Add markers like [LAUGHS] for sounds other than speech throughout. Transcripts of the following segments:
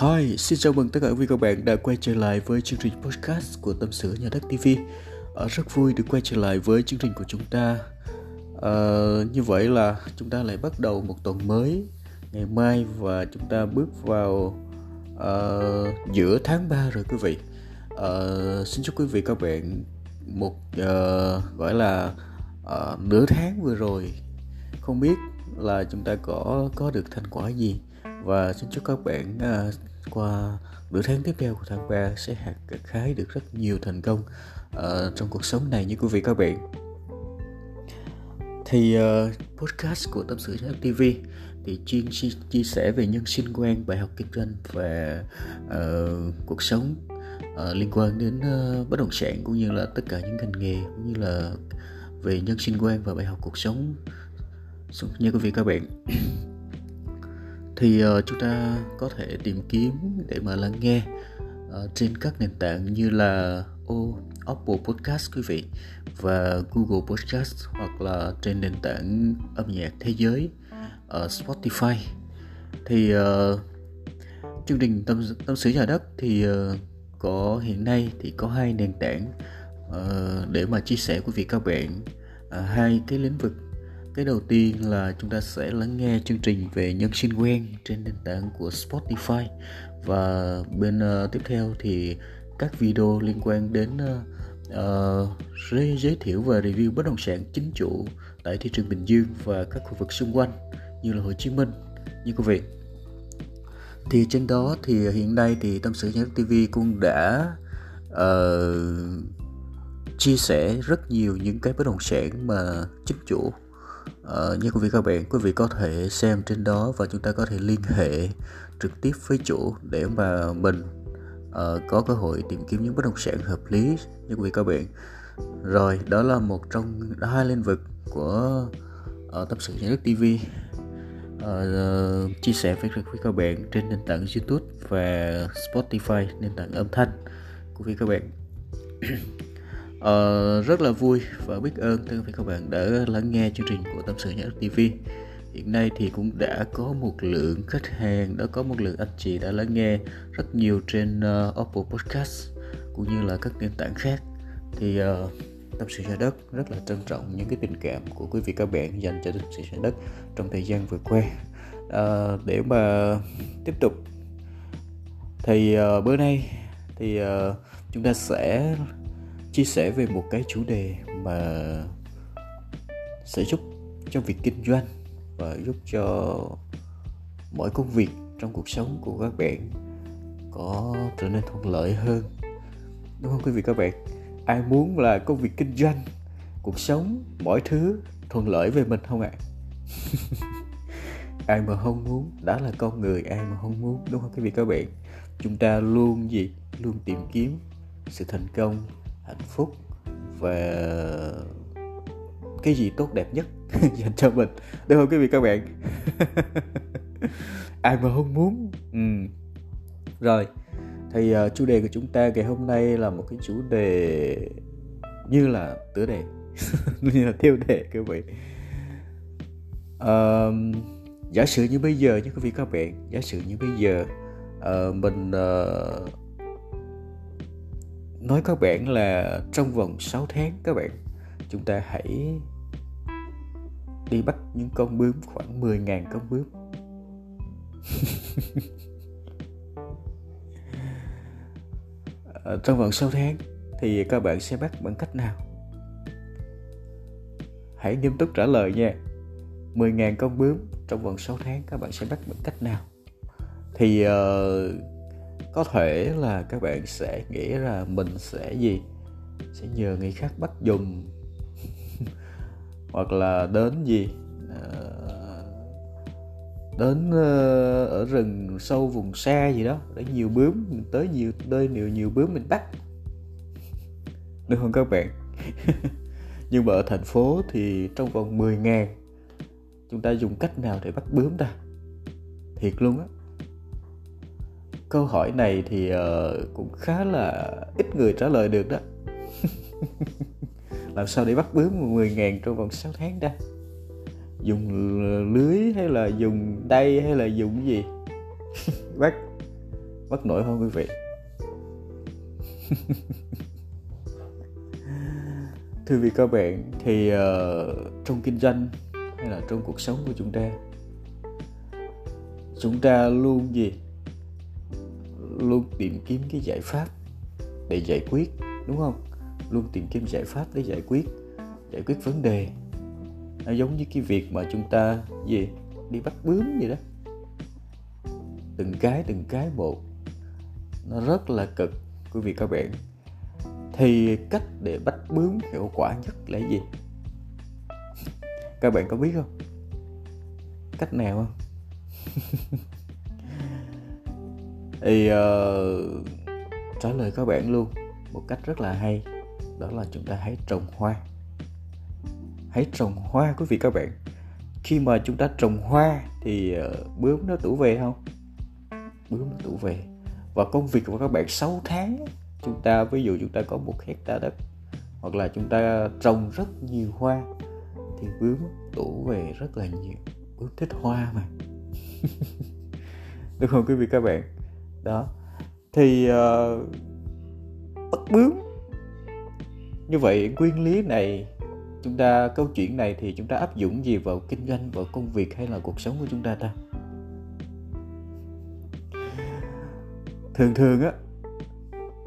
Hi, xin chào mừng tất cả quý vị các bạn đã quay trở lại với chương trình podcast của Tâm sự Nhà đất TV. À, rất vui được quay trở lại với chương trình của chúng ta. À, như vậy là chúng ta lại bắt đầu một tuần mới ngày mai và chúng ta bước vào à, giữa tháng 3 rồi quý vị. À, xin chúc quý vị các bạn một à, gọi là à, nửa tháng vừa rồi không biết là chúng ta có có được thành quả gì và xin chúc các bạn uh, qua nửa tháng tiếp theo của tháng 3 sẽ hạt khái được rất nhiều thành công uh, trong cuộc sống này như quý vị các bạn. Thì uh, podcast của tâm sự TV thì chuyên chia, chia sẻ về nhân sinh quan bài học kinh doanh và uh, cuộc sống uh, liên quan đến uh, bất động sản cũng như là tất cả những ngành nghề cũng như là về nhân sinh quan và bài học cuộc sống. Như quý vị các bạn thì uh, chúng ta có thể tìm kiếm để mà lắng nghe uh, trên các nền tảng như là oh, Apple Podcast quý vị và Google Podcast hoặc là trên nền tảng âm nhạc thế giới uh, Spotify. Thì uh, chương trình tâm tâm sự nhà đất thì uh, có hiện nay thì có hai nền tảng uh, để mà chia sẻ quý vị các bạn uh, hai cái lĩnh vực cái đầu tiên là chúng ta sẽ lắng nghe chương trình về nhân sinh quen trên nền tảng của Spotify. Và bên uh, tiếp theo thì các video liên quan đến uh, uh, giới thiệu và review bất động sản chính chủ tại thị trường Bình Dương và các khu vực xung quanh như là Hồ Chí Minh. Như quý vị. Thì trên đó thì hiện nay thì tâm sự nhà TV cũng đã uh, chia sẻ rất nhiều những cái bất động sản mà chính chủ Ờ, như quý vị các bạn quý vị có thể xem trên đó và chúng ta có thể liên hệ trực tiếp với chủ để mà mình uh, có cơ hội tìm kiếm những bất động sản hợp lý như quý vị các bạn. Rồi đó là một trong hai lĩnh vực của ờ, uh, tập sự nhà nước TV uh, ờ, chia sẻ với quý vị các bạn trên nền tảng YouTube và Spotify nền tảng âm thanh. Của quý vị các bạn uh, rất là vui và biết ơn tất cả các bạn đã lắng nghe chương trình của tâm sự nhà TV hiện nay thì cũng đã có một lượng khách hàng đã có một lượng anh chị đã lắng nghe rất nhiều trên uh, Apple Podcast cũng như là các nền tảng khác. Thì uh, tâm sự nhà đất rất là trân trọng những cái tình cảm của quý vị các bạn dành cho tâm sự nhà đất trong thời gian vừa qua. À, để mà tiếp tục thì uh, bữa nay thì uh, chúng ta sẽ chia sẻ về một cái chủ đề mà sẽ giúp cho việc kinh doanh và giúp cho mọi công việc trong cuộc sống của các bạn có trở nên thuận lợi hơn. Đúng không quý vị, các bạn? Ai muốn là công việc kinh doanh, cuộc sống, mọi thứ thuận lợi về mình không ạ? À? [LAUGHS] ai mà không muốn, đó là con người, ai mà không muốn, đúng không quý vị, các bạn? Chúng ta luôn gì? Luôn tìm kiếm sự thành công hạnh phúc và cái gì tốt đẹp nhất [LAUGHS] dành cho mình. Đúng không quý vị các bạn? [LAUGHS] Ai mà không muốn? Ừ. rồi thì uh, chủ đề của chúng ta ngày hôm nay là một cái chủ đề như là tựa đề [LAUGHS] như là tiêu đề quý vị. Uh, giả sử như bây giờ nhé quý vị các bạn giả sử như bây giờ uh, mình uh, nói các bạn là trong vòng 6 tháng các bạn chúng ta hãy đi bắt những con bướm khoảng 10.000 con bướm. [LAUGHS] Ờ, trong vòng 6 tháng thì các bạn sẽ bắt bằng cách nào? Hãy nghiêm túc trả lời nha. 10.000 con bướm trong vòng 6 tháng các bạn sẽ bắt bằng cách nào? Thì uh, có thể là các bạn sẽ nghĩ là mình sẽ gì? Sẽ nhờ người khác bắt dùng [LAUGHS] hoặc là đến gì? À, đến ờ, ở rừng sâu vùng xa gì đó để nhiều bướm mình tới nhiều nơi nhiều nhiều bướm mình bắt. [LAUGHS] Được không các bạn? [LAUGHS] Nhưng mà ở thành phố thì trong vòng 10 ngàn chúng ta dùng cách nào để bắt bướm ta? Thiệt luôn á câu hỏi này thì uh, cũng khá là ít người trả lời được đó. [LAUGHS] Làm sao để bắt bướm 10 ngàn trong vòng 6 tháng ta? Dùng lưới hay là dùng tay hay là dùng gì? [LAUGHS] Bắt bắt nổi không quý vị? [LAUGHS] Thưa vị các bạn thì uh, trong kinh doanh hay là trong cuộc sống của chúng ta chúng ta luôn gì? Luôn tìm kiếm cái giải pháp để giải quyết, đúng không? Luôn tìm kiếm giải pháp để giải quyết giải quyết vấn đề. Nó giống như cái việc mà chúng ta, gì? Đi bắt bướm vậy đó. Từng cái từng cái một. Nó rất là cực, quý vị các bạn. Thì cách để bắt bướm hiệu quả nhất là gì? Các bạn có biết không? Cách nào không? [LAUGHS] thì uh, trả lời các bạn luôn một cách rất là hay đó là chúng ta hãy trồng hoa. Hãy trồng hoa quý vị các bạn. Khi mà chúng ta trồng hoa thì uh, bướm nó tủ về không? Bướm nó tủ về. Và công việc của các bạn 6 tháng chúng ta ví dụ chúng ta có một hecta đất hoặc là chúng ta trồng rất nhiều hoa thì bướm tủ về rất là nhiều. Bướm thích hoa mà. [LAUGHS] Đúng không quý vị các bạn? Đó. Thì ờ, uh, bắt bướm như vậy nguyên lý này chúng ta câu chuyện này thì chúng ta áp dụng gì vào kinh doanh vào công việc hay là cuộc sống của chúng ta ta? Thường thường á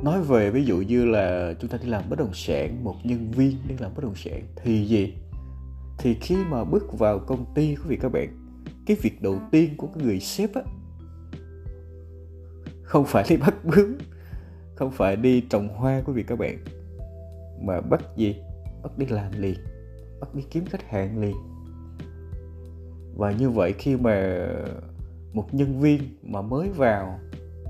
nói về ví dụ như là chúng ta đi làm bất động sản một nhân viên đi làm bất động sản thì gì? Thì khi mà bước vào công ty quý vị các bạn cái việc đầu tiên của cái người sếp á không phải đi bắt bướm không phải đi trồng hoa quý vị các bạn mà bắt gì? Bắt đi làm liền bắt đi kiếm khách hàng liền. Và như vậy khi mà một nhân viên mà mới vào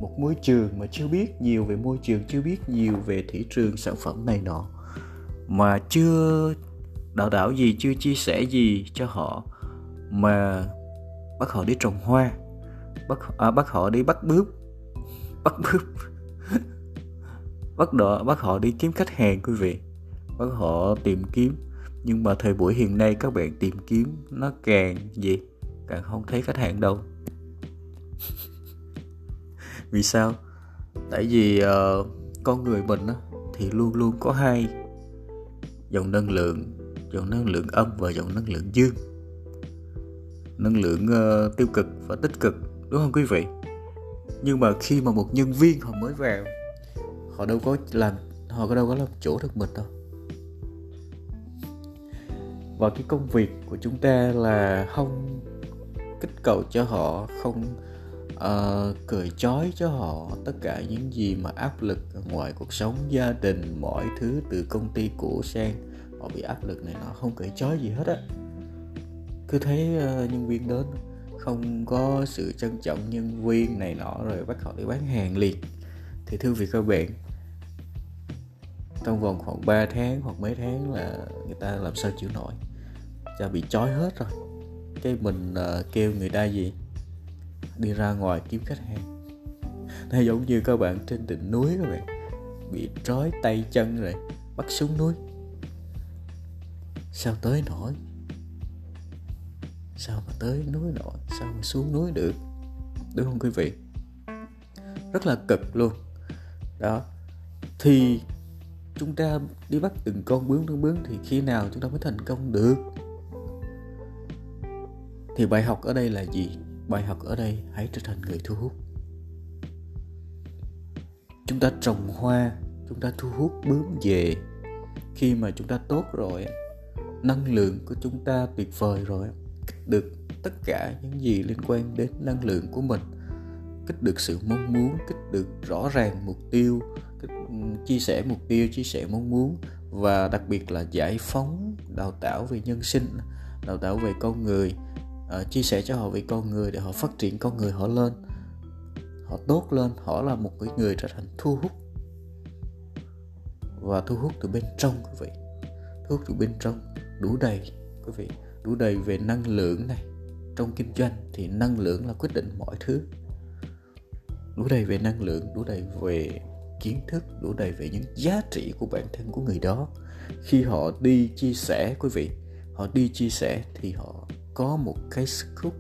một môi trường mà chưa biết nhiều về môi trường chưa biết nhiều về thị trường sản phẩm này nọ mà chưa đào tạo gì chưa chia sẻ gì cho họ mà bắt họ đi trồng hoa bắt à, bắt họ đi bắt bướm bắt bướm bắt đỡ bắt họ đi kiếm khách hàng quý vị. Bắt họ tìm kiếm. Nhưng mà thời buổi hiện nay các bạn tìm kiếm nó càng gì? Càng không thấy khách hàng đâu. [LAUGHS] Vì sao? Tại vì uh, con người mình á, thì luôn luôn có hai dòng năng lượng dòng năng lượng âm và dòng năng lượng dương. Năng lượng uh, tiêu cực và tích cực đúng không quý vị? Nhưng mà khi mà một nhân viên họ mới vào họ đâu có làm họ có đâu có làm chỗ được mình đâu. Và cái công việc của chúng ta là không kích cầu cho họ không uh, cười chói cho họ tất cả những gì mà áp lực ngoài cuộc sống gia đình mọi thứ từ công ty cũ sang họ bị áp lực này nó không cười chói gì hết á. Cứ thấy uh, nhân viên đến không có sự trân trọng nhân viên này nọ rồi bắt họ đi bán hàng liền. Thì thưa vị các bạn trong vòng khoảng 3 tháng hoặc mấy tháng là người ta làm sao chịu nổi. Cha bị chói hết rồi. Cái mình uh, kêu người ta gì? Đi ra ngoài kiếm khách hàng. Nó giống như các bạn trên đỉnh núi các bạn. Bị trói tay chân rồi bắt xuống núi. Sao tới nổi sao mà tới núi nọ, sao mà xuống núi được? Đúng không quý vị? Rất là cực luôn. Đó. Thì chúng ta đi bắt từng con bướm từng bướm thì khi nào chúng ta mới thành công được? Thì bài học ở đây là gì? Bài học ở đây hãy trở thành người thu hút. Chúng ta trồng hoa chúng ta thu hút bướm về. Khi mà chúng ta tốt rồi năng lượng của chúng ta tuyệt vời rồi được tất cả những gì liên quan đến năng lượng của mình. Kích được sự mong muốn kích được rõ ràng mục tiêu kích, chia sẻ mục tiêu chia sẻ mong muốn và đặc biệt là giải phóng đào tạo về nhân sinh đào tạo về con người uh, chia sẻ cho họ về con người để họ phát triển con người họ lên. Họ tốt lên họ là một cái người trở thành thu hút. Và thu hút từ bên trong quý vị. Thu hút từ bên trong đủ đầy quý vị đủ đầy về năng lượng này. Trong kinh doanh thì năng lượng là quyết định mọi thứ. Đủ đầy về năng lượng, đủ đầy về kiến thức, đủ đầy về những giá trị của bản thân của người đó. Khi họ đi chia sẻ, quý vị, họ đi chia sẻ thì họ có một cái sức hút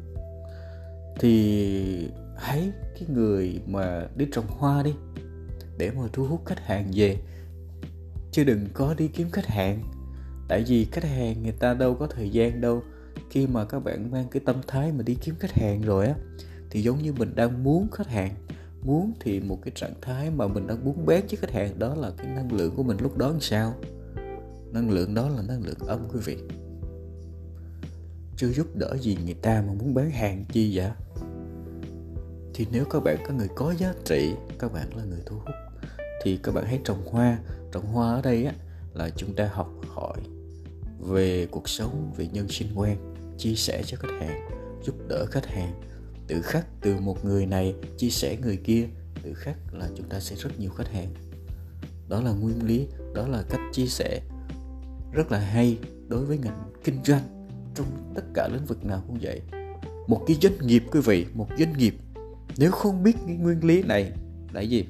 thì hãy cái người mà đi trồng hoa đi, để mà thu hút khách hàng về. Chứ đừng có đi kiếm khách hàng tại vì khách hàng người ta đâu có thời gian đâu. Khi mà các bạn mang cái tâm thái mà đi kiếm khách hàng rồi á, thì giống như mình đang muốn khách hàng. Muốn thì một cái trạng thái mà mình đang muốn bán với khách hàng đó là cái năng lượng của mình lúc đó làm sao? Năng lượng đó là năng lượng âm, quý vị. Chưa giúp đỡ gì người ta mà muốn bán hàng chi vậy? Thì nếu các bạn có người có giá trị, các bạn là người thu hút, thì các bạn hãy trồng hoa. Trồng hoa ở đây á, là chúng ta học hỏi về cuộc sống về nhân sinh quan chia sẻ cho khách hàng giúp đỡ khách hàng. Tự khắc từ một người này chia sẻ người kia tự khắc là chúng ta sẽ rất nhiều khách hàng. Đó là nguyên lý đó là cách chia sẻ. Rất là hay đối với ngành kinh doanh trong tất cả lĩnh vực nào cũng vậy. Một cái doanh nghiệp quý vị một doanh nghiệp nếu không biết cái nguyên lý này là gì?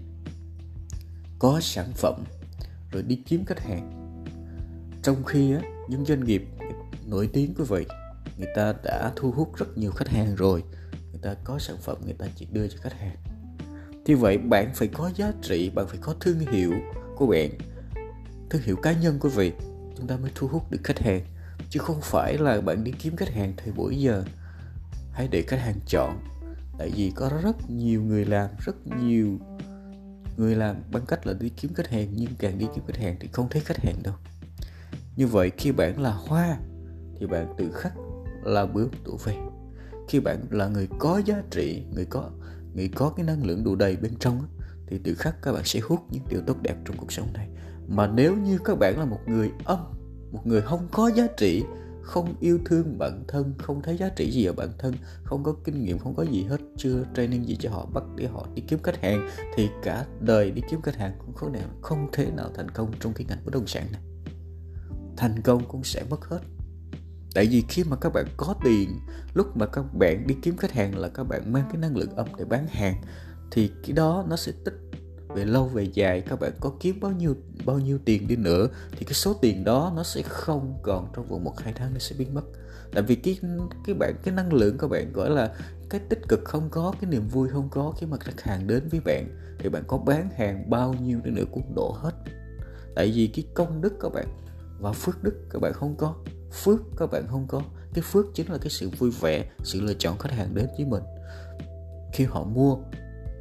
Có sản phẩm rồi đi kiếm khách hàng. Trong khi á, những doanh nghiệp nổi tiếng quý vị, người ta đã thu hút rất nhiều khách hàng rồi. Người ta có sản phẩm người ta chỉ đưa cho khách hàng. Thì vậy, bạn phải có giá trị, bạn phải có thương hiệu của bạn, thương hiệu cá nhân quý vị, chúng ta mới thu hút được khách hàng. Chứ không phải là bạn đi kiếm khách hàng thời buổi giờ, hãy để khách hàng chọn. Tại vì có rất nhiều người làm, rất nhiều người làm bằng cách là đi kiếm khách hàng, nhưng càng đi kiếm khách hàng thì không thấy khách hàng đâu như vậy khi bạn là hoa, thì bạn tự khắc là bướm tụ về. Khi bạn là người có giá trị, người có người có cái năng lượng đủ đầy bên trong thì tự khắc các bạn sẽ hút những điều tốt đẹp trong cuộc sống này. Mà nếu như các bạn là một người âm, một người không có giá trị, không yêu thương bản thân, không thấy giá trị gì ở bản thân, không có kinh nghiệm, không có gì hết, chưa training gì cho họ, bắt để họ đi kiếm khách hàng, thì cả đời đi kiếm khách hàng cũng không thể nào thành công trong cái ngành bất động sản này thành công cũng sẽ mất hết. Tại vì khi mà các bạn có tiền, lúc mà các bạn đi kiếm khách hàng là các bạn mang cái năng lượng âm để bán hàng, thì cái đó nó sẽ tích về lâu về dài. Các bạn có kiếm bao nhiêu bao nhiêu tiền đi nữa, thì cái số tiền đó nó sẽ không còn trong vòng một, hai tháng nó sẽ biến mất. Tại vì cái cái bạn, cái năng lượng các bạn gọi là cái tích cực không có, cái niềm vui không có khi mà khách hàng đến với bạn, thì bạn có bán hàng bao nhiêu đi nữa cũng đổ hết. Tại vì cái công đức các bạn và phước đức các bạn không có. Phước các bạn không có. Cái phước chính là cái sự vui vẻ, sự lựa chọn khách hàng đến với mình. Khi họ mua,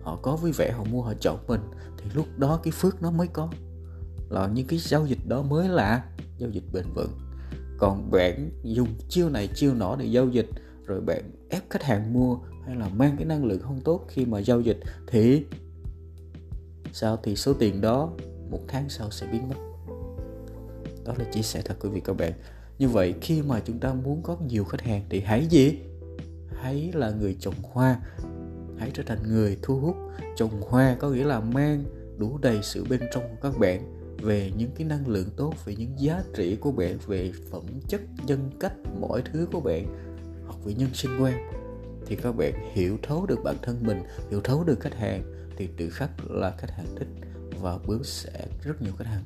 họ có vui vẻ, họ mua, họ chọn mình, thì lúc đó cái phước nó mới có. Là những cái giao dịch đó mới là giao dịch bền vững. Còn bạn dùng chiêu này, chiêu nọ để giao dịch, rồi bạn ép khách hàng mua hay là mang cái năng lượng không tốt khi mà giao dịch, thì sao? Thì số tiền đó một tháng sau sẽ biến mất đó là chia sẻ thật quý vị các bạn. Như vậy, khi mà chúng ta muốn có nhiều khách hàng thì hãy gì? Hãy là người trồng hoa. Hãy trở thành người thu hút. Trồng hoa có nghĩa là mang đủ đầy sự bên trong của các bạn về những cái năng lượng tốt, về những giá trị của bạn, về phẩm chất, nhân cách, mọi thứ của bạn, hoặc về nhân sinh quan. Thì các bạn hiểu thấu được bản thân mình, hiểu thấu được khách hàng, thì tự khắc là khách hàng thích và bướm sẽ rất nhiều khách hàng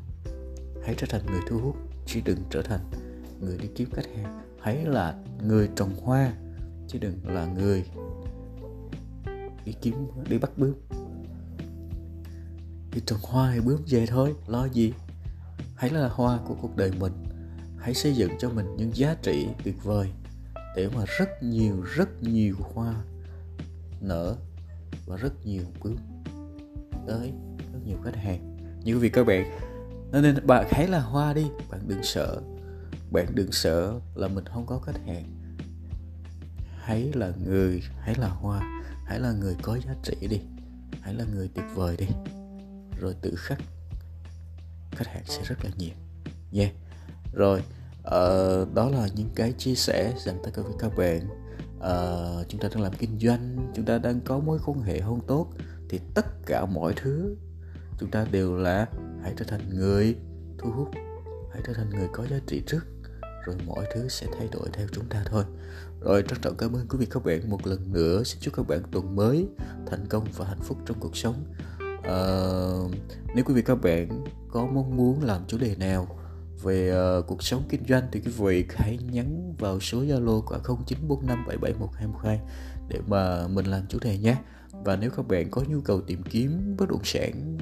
hãy trở thành người thu hút, chứ đừng trở thành người đi kiếm khách hàng. Hãy là người trồng hoa, chứ đừng là người đi kiếm, đi bắt bướm. Đi trồng hoa hay bướm về thôi, lo gì? Hãy là hoa của cuộc đời mình. Hãy xây dựng cho mình những giá trị tuyệt vời để mà rất nhiều rất nhiều hoa nở và rất nhiều bướm tới rất nhiều khách hàng. Như vì các bạn nên bạn hãy là hoa đi bạn đừng sợ. Bạn đừng sợ là mình không có khách hàng. Hãy là người hãy là hoa hãy là người có giá trị đi hãy là người tuyệt vời đi. Rồi tự khắc khách hàng sẽ rất là nhiều. Nha. Yeah. rồi uh, đó là những cái chia sẻ dành tới các các bạn. Uh, chúng ta đang làm kinh doanh chúng ta đang có mối quan hệ không tốt thì tất cả mọi thứ chúng ta đều là hãy trở thành người thu hút. Hãy trở thành người có giá trị trước rồi mọi thứ sẽ thay đổi theo chúng ta thôi. Rồi trân trọng cảm ơn quý vị các bạn một lần nữa. Xin chúc các bạn tuần mới thành công và hạnh phúc trong cuộc sống. À, nếu quý vị các bạn có mong muốn làm chủ đề nào về uh, cuộc sống kinh doanh thì quý vị hãy nhắn vào số Zalo của 0945771212 để mà mình làm chủ đề nhé. Và nếu các bạn có nhu cầu tìm kiếm bất động sản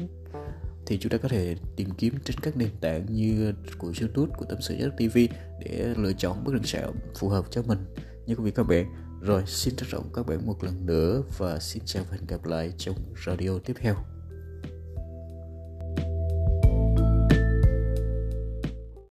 thì chúng ta có thể tìm kiếm trên các nền tảng như của YouTube, của Tâm sự Giác TV để lựa chọn bất động sản phù hợp cho mình như quý vị các bạn. Rồi xin trân trọng các bạn một lần nữa và xin chào và hẹn gặp lại trong radio tiếp theo.